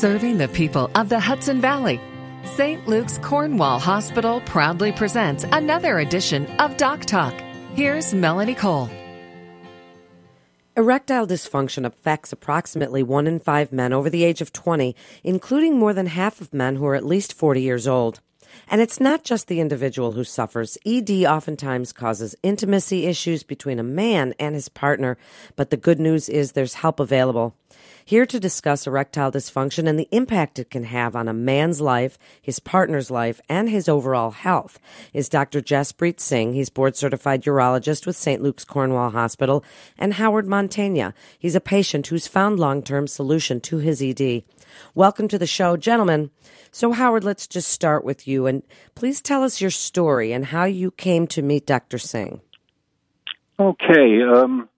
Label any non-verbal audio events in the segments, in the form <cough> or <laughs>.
Serving the people of the Hudson Valley, St. Luke's Cornwall Hospital proudly presents another edition of Doc Talk. Here's Melanie Cole. Erectile dysfunction affects approximately one in five men over the age of 20, including more than half of men who are at least 40 years old. And it's not just the individual who suffers. ED oftentimes causes intimacy issues between a man and his partner, but the good news is there's help available. Here to discuss erectile dysfunction and the impact it can have on a man's life, his partner's life, and his overall health is Dr. Jaspreet Singh. He's board certified urologist with St. Luke's Cornwall Hospital, and Howard Montagna. He's a patient who's found long term solution to his ED. Welcome to the show, gentlemen. So, Howard, let's just start with you and please tell us your story and how you came to meet Dr. Singh. Okay. Um,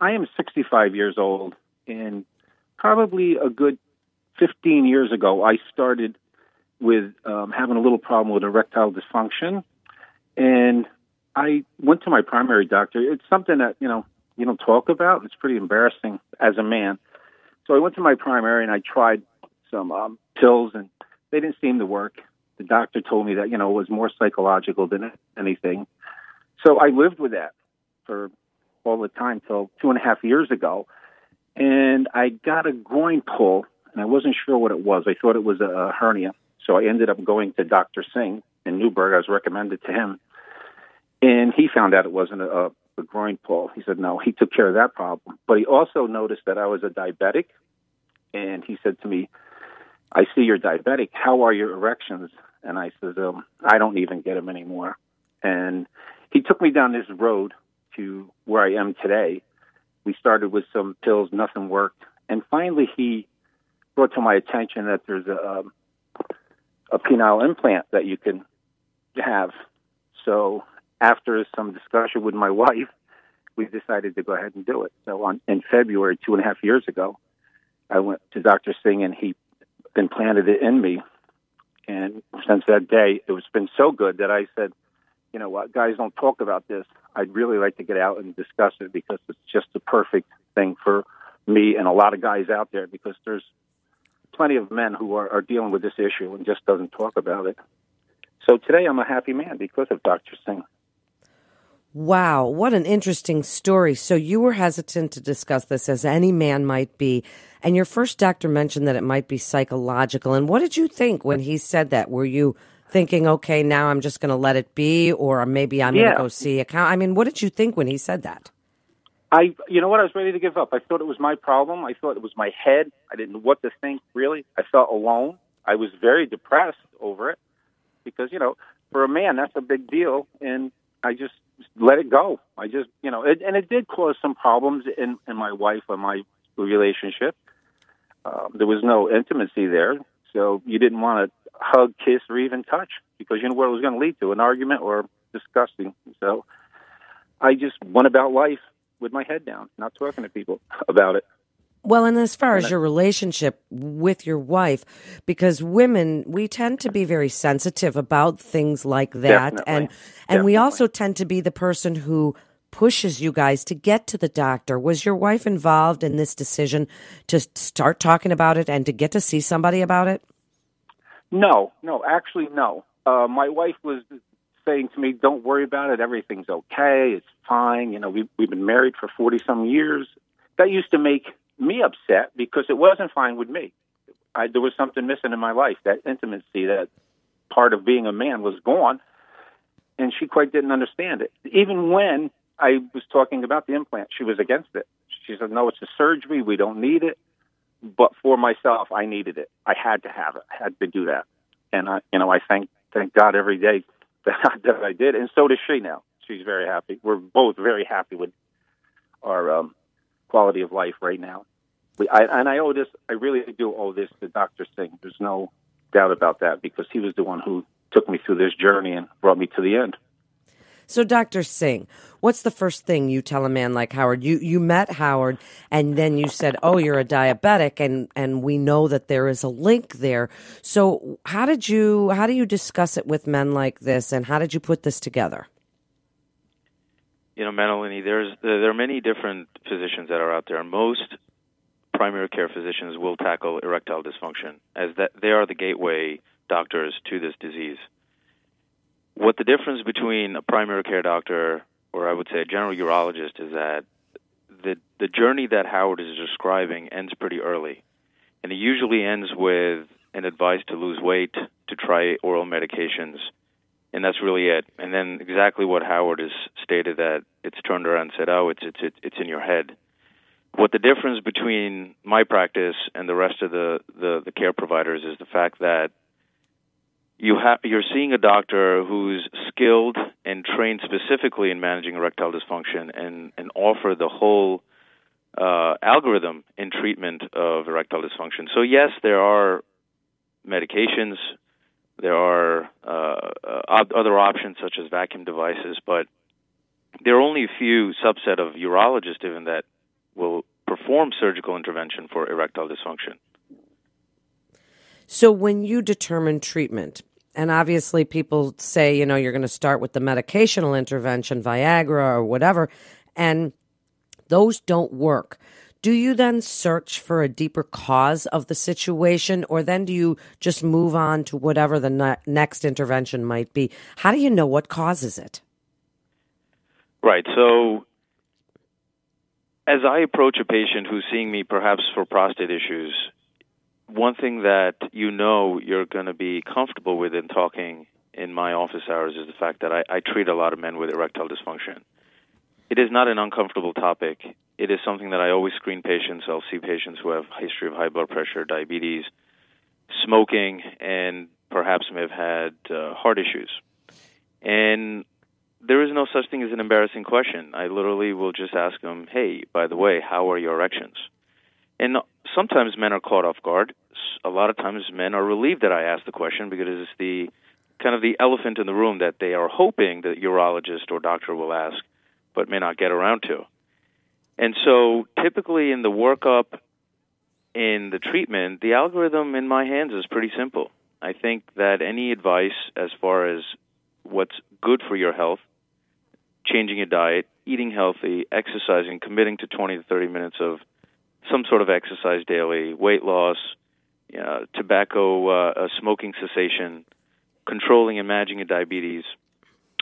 I am 65 years old, and probably a good 15 years ago, I started with um, having a little problem with erectile dysfunction. And I went to my primary doctor. It's something that, you know, you don't talk about. It's pretty embarrassing as a man. So I went to my primary and I tried some um, pills and they didn't seem to work. The doctor told me that, you know, it was more psychological than anything. So I lived with that for all the time till two and a half years ago and I got a groin pull, and I wasn't sure what it was. I thought it was a hernia, so I ended up going to Dr. Singh in Newburgh. I was recommended to him, and he found out it wasn't a, a groin pull. He said no, he took care of that problem, but he also noticed that I was a diabetic, and he said to me, "I see you're diabetic. How are your erections?" And I said, um, "I don't even get them anymore." And he took me down this road to where I am today we started with some pills, nothing worked, and finally he brought to my attention that there's a um, a penile implant that you can have. So after some discussion with my <laughs> wife, we decided to go ahead and do it. So on in February, two and a half years ago, I went to Dr. Singh and he implanted it in me. And since that day, it's been so good that I said, you know what, guys don't talk about this. I'd really like to get out and discuss it because it's just the perfect thing for me and a lot of guys out there because there's plenty of men who are, are dealing with this issue and just doesn't talk about it. So today I'm a happy man because of Dr. Singh. Wow, what an interesting story. So you were hesitant to discuss this as any man might be. And your first doctor mentioned that it might be psychological. And what did you think when he said that? Were you thinking, okay, now I'm just going to let it be, or maybe I'm yeah. going to go see a count. I mean, what did you think when he said that? I, you know what, I was ready to give up. I thought it was my problem. I thought it was my head. I didn't know what to think, really. I felt alone. I was very depressed over it because, you know, for a man, that's a big deal. And I just let it go. I just, you know, it, and it did cause some problems in, in my wife and my relationship. Um, there was no intimacy there. So you didn't want to hug, kiss, or even touch because you know what it was going to lead to an argument or disgusting. So I just went about life with my head down, not talking to people about it. Well, and as far as your relationship with your wife, because women, we tend to be very sensitive about things like that. Definitely. And, and Definitely. we also tend to be the person who pushes you guys to get to the doctor. Was your wife involved in this decision to start talking about it and to get to see somebody about it? No, no, actually, no. Uh, my wife was saying to me, "Don't worry about it. Everything's okay. It's fine. You know, we've we've been married for forty some years." That used to make me upset because it wasn't fine with me. I, there was something missing in my life. That intimacy, that part of being a man, was gone, and she quite didn't understand it. Even when I was talking about the implant, she was against it. She said, "No, it's a surgery. We don't need it." but for myself, I needed it. I had to have it. I had to do that, and I, you know, I thank thank God every day <laughs> that, that I did, and so does she now. She's very happy. We're both very happy with our um, quality of life right now. We, I, and I owe this. I really do owe this to Doctor Singh. There's no doubt about that because he was the one who took me through this journey and brought me to the end. So, Dr. Singh, what's the first thing you tell a man like Howard? You you met Howard, and then you said, "Oh, you're a diabetic," and and we know that there is a link there. So, how did you how do you discuss it with men like this, and how did you put this together? You know, Melanie, there's there are many different physicians that are out there. Most primary care physicians will tackle erectile dysfunction, as that they are the gateway doctors to this disease. What the difference between a primary care doctor or I would say a general urologist is that the the journey that Howard is describing ends pretty early, and it usually ends with an advice to lose weight, to try oral medications, and that's really it. And then exactly what Howard has stated that it's turned around and said, "Oh, it's it's it's in your head." What the difference between my practice and the rest of the the, the care providers is the fact that you have you're seeing a doctor who's skilled and trained specifically in managing erectile dysfunction and and offer the whole uh, algorithm in treatment of erectile dysfunction. So yes, there are medications, there are uh, uh, other options such as vacuum devices, but there are only a few subset of urologists even that will perform surgical intervention for erectile dysfunction. So, when you determine treatment, and obviously people say, you know, you're going to start with the medicational intervention, Viagra or whatever, and those don't work. Do you then search for a deeper cause of the situation, or then do you just move on to whatever the ne- next intervention might be? How do you know what causes it? Right. So, as I approach a patient who's seeing me perhaps for prostate issues, one thing that you know you're going to be comfortable with in talking in my office hours is the fact that I, I treat a lot of men with erectile dysfunction. It is not an uncomfortable topic. It is something that I always screen patients. I'll see patients who have history of high blood pressure, diabetes, smoking, and perhaps may have had uh, heart issues. And there is no such thing as an embarrassing question. I literally will just ask them, "Hey, by the way, how are your erections?" And sometimes men are caught off guard. A lot of times men are relieved that I ask the question because it's the kind of the elephant in the room that they are hoping the urologist or doctor will ask, but may not get around to. And so typically in the workup, in the treatment, the algorithm in my hands is pretty simple. I think that any advice as far as what's good for your health, changing your diet, eating healthy, exercising, committing to 20 to 30 minutes of some sort of exercise daily, weight loss, tobacco, uh, smoking cessation, controlling and managing diabetes.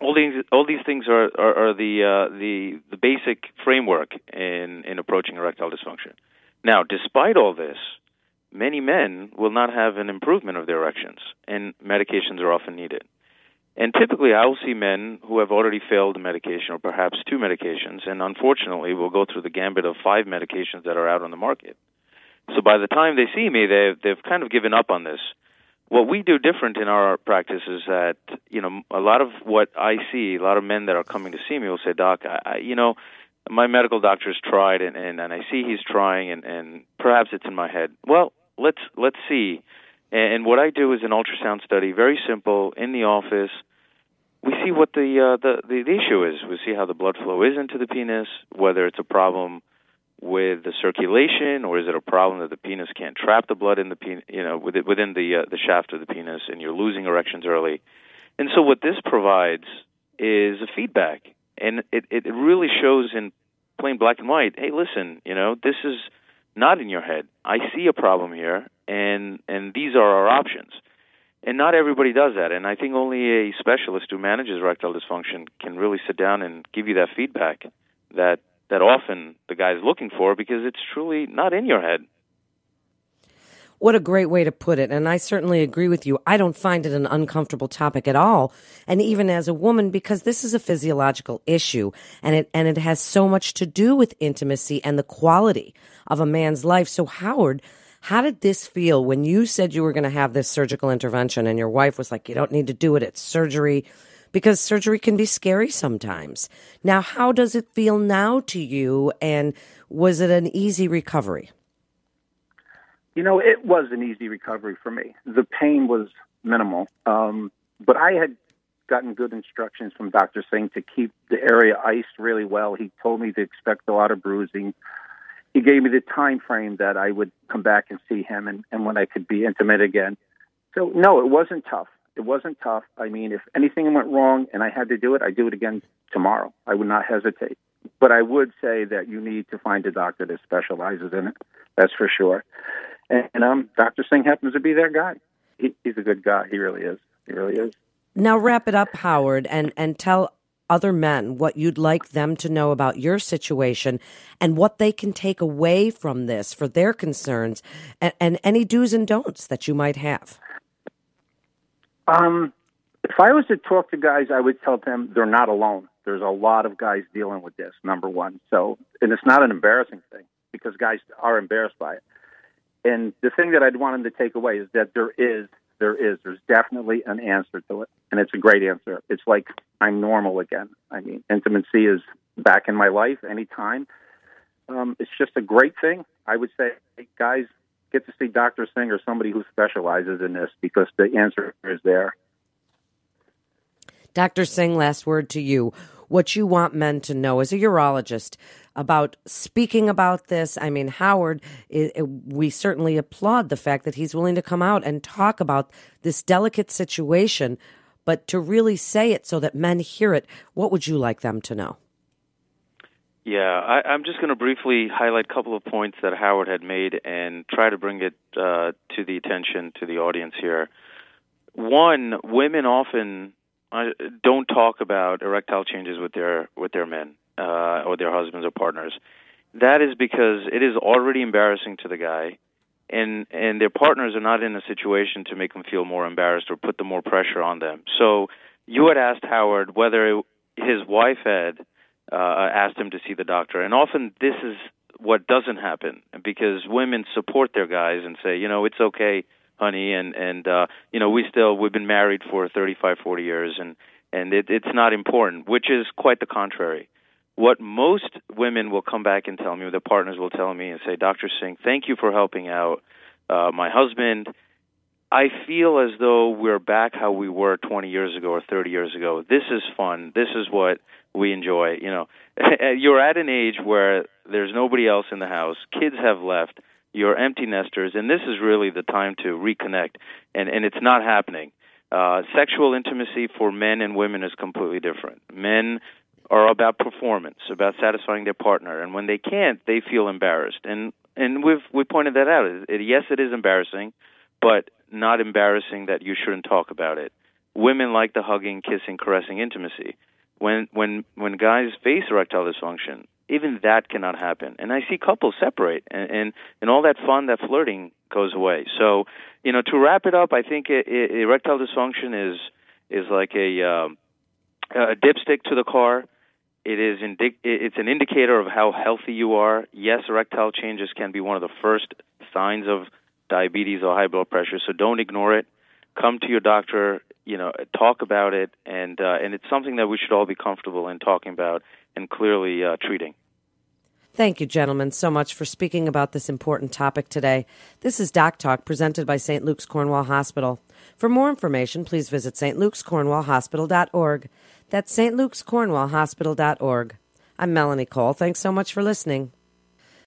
All these all these things are are, are the uh, the the basic framework in in approaching erectile dysfunction. Now, despite all this, many men will not have an improvement of their erections, and medications are often needed. And typically, I will see men who have already failed a medication or perhaps two medications, and unfortunately, will go through the gambit of five medications that are out on the market. So by the time they see me, they've they've kind of given up on this. What we do different in our practice is that you know a lot of what I see, a lot of men that are coming to see me will say, "Doc, I, I you know." My medical doctor's tried, and, and, and I see he's trying, and, and perhaps it's in my head. Well, let's let's see and what I do is an ultrasound study, very simple, in the office. We see what the, uh, the the the issue is. We see how the blood flow is into the penis, whether it's a problem with the circulation, or is it a problem that the penis can't trap the blood in the penis, you know, within the uh, the shaft of the penis, and you're losing erections early. And so, what this provides is a feedback, and it it really shows in plain black and white. Hey, listen, you know, this is not in your head. I see a problem here, and and these are our options. And not everybody does that, and I think only a specialist who manages erectile dysfunction can really sit down and give you that feedback that that often the guy's looking for because it's truly not in your head. What a great way to put it. And I certainly agree with you. I don't find it an uncomfortable topic at all. And even as a woman, because this is a physiological issue and it, and it has so much to do with intimacy and the quality of a man's life. So Howard, how did this feel when you said you were going to have this surgical intervention and your wife was like, you don't need to do it, it's surgery? Because surgery can be scary sometimes. Now, how does it feel now to you? And was it an easy recovery? You know, it was an easy recovery for me. The pain was minimal. Um, but I had gotten good instructions from Dr. Singh to keep the area iced really well. He told me to expect a lot of bruising he gave me the time frame that I would come back and see him and, and when I could be intimate again. So no, it wasn't tough. It wasn't tough. I mean, if anything went wrong and I had to do it, I'd do it again tomorrow. I would not hesitate. but I would say that you need to find a doctor that specializes in it. That's for sure. And, and um, Dr. Singh happens to be that guy. He, he's a good guy. He really is. He really is. Now wrap it up, Howard, and, and tell other men what you'd like them to know about your situation and what they can take away from this for their concerns and, and any do's and don'ts that you might have. Um, if I was to talk to guys, I would tell them they're not alone. There's a lot of guys dealing with this, number one. So, and it's not an embarrassing thing because guys are embarrassed by it. And the thing that I'd want them to take away is that there is, there is, there's definitely an answer to it. And it's a great answer. It's like I'm normal again. I mean, intimacy is back in my life anytime. Um, it's just a great thing. I would say, hey, guys, get to see Dr. Singh or somebody who specializes in this because the answer is there. Dr. Singh, last word to you. What you want men to know as a urologist about speaking about this. I mean, Howard, it, it, we certainly applaud the fact that he's willing to come out and talk about this delicate situation, but to really say it so that men hear it, what would you like them to know? Yeah, I, I'm just going to briefly highlight a couple of points that Howard had made and try to bring it uh, to the attention to the audience here. One, women often uh, don't talk about erectile changes with their with their men uh, or their husbands or partners. That is because it is already embarrassing to the guy, and and their partners are not in a situation to make them feel more embarrassed or put the more pressure on them. So you had asked Howard whether his wife had uh, asked him to see the doctor, and often this is what doesn't happen because women support their guys and say, you know, it's okay honey and and uh you know we still we've been married for 35 40 years and and it, it's not important which is quite the contrary. What most women will come back and tell me their partners will tell me and say dr singh thank you for helping out uh my husband. I feel as though we're back how we were 20 years ago or 30 years ago. This is fun. This is what we enjoy you know. <laughs> You're at an age where there's nobody else in the house. Kids have left you're empty nesters, and this is really the time to reconnect, and, and it's not happening. Uh, sexual intimacy for men and women is completely different. Men are about performance, about satisfying their partner, and when they can't, they feel embarrassed. And and we've we pointed that out. It, yes, it is embarrassing, but not embarrassing that you shouldn't talk about it. Women like the hugging, kissing, caressing intimacy. When when when guys face erectile dysfunction, even that cannot happen. And I see couples separate, and and, and all that fun, that flirting goes away. So, you know, to wrap it up, I think it, it, erectile dysfunction is is like a um, a dipstick to the car. It is indi- it's an indicator of how healthy you are. Yes, erectile changes can be one of the first signs of diabetes or high blood pressure, so don't ignore it. Come to your doctor, you know, talk about it, and uh, and it's something that we should all be comfortable in talking about and clearly uh, treating. Thank you, gentlemen, so much for speaking about this important topic today. This is Doc Talk presented by St. Luke's Cornwall Hospital. For more information, please visit stluke'scornwallhospital.org. That's stluke'scornwallhospital.org. I'm Melanie Cole. Thanks so much for listening.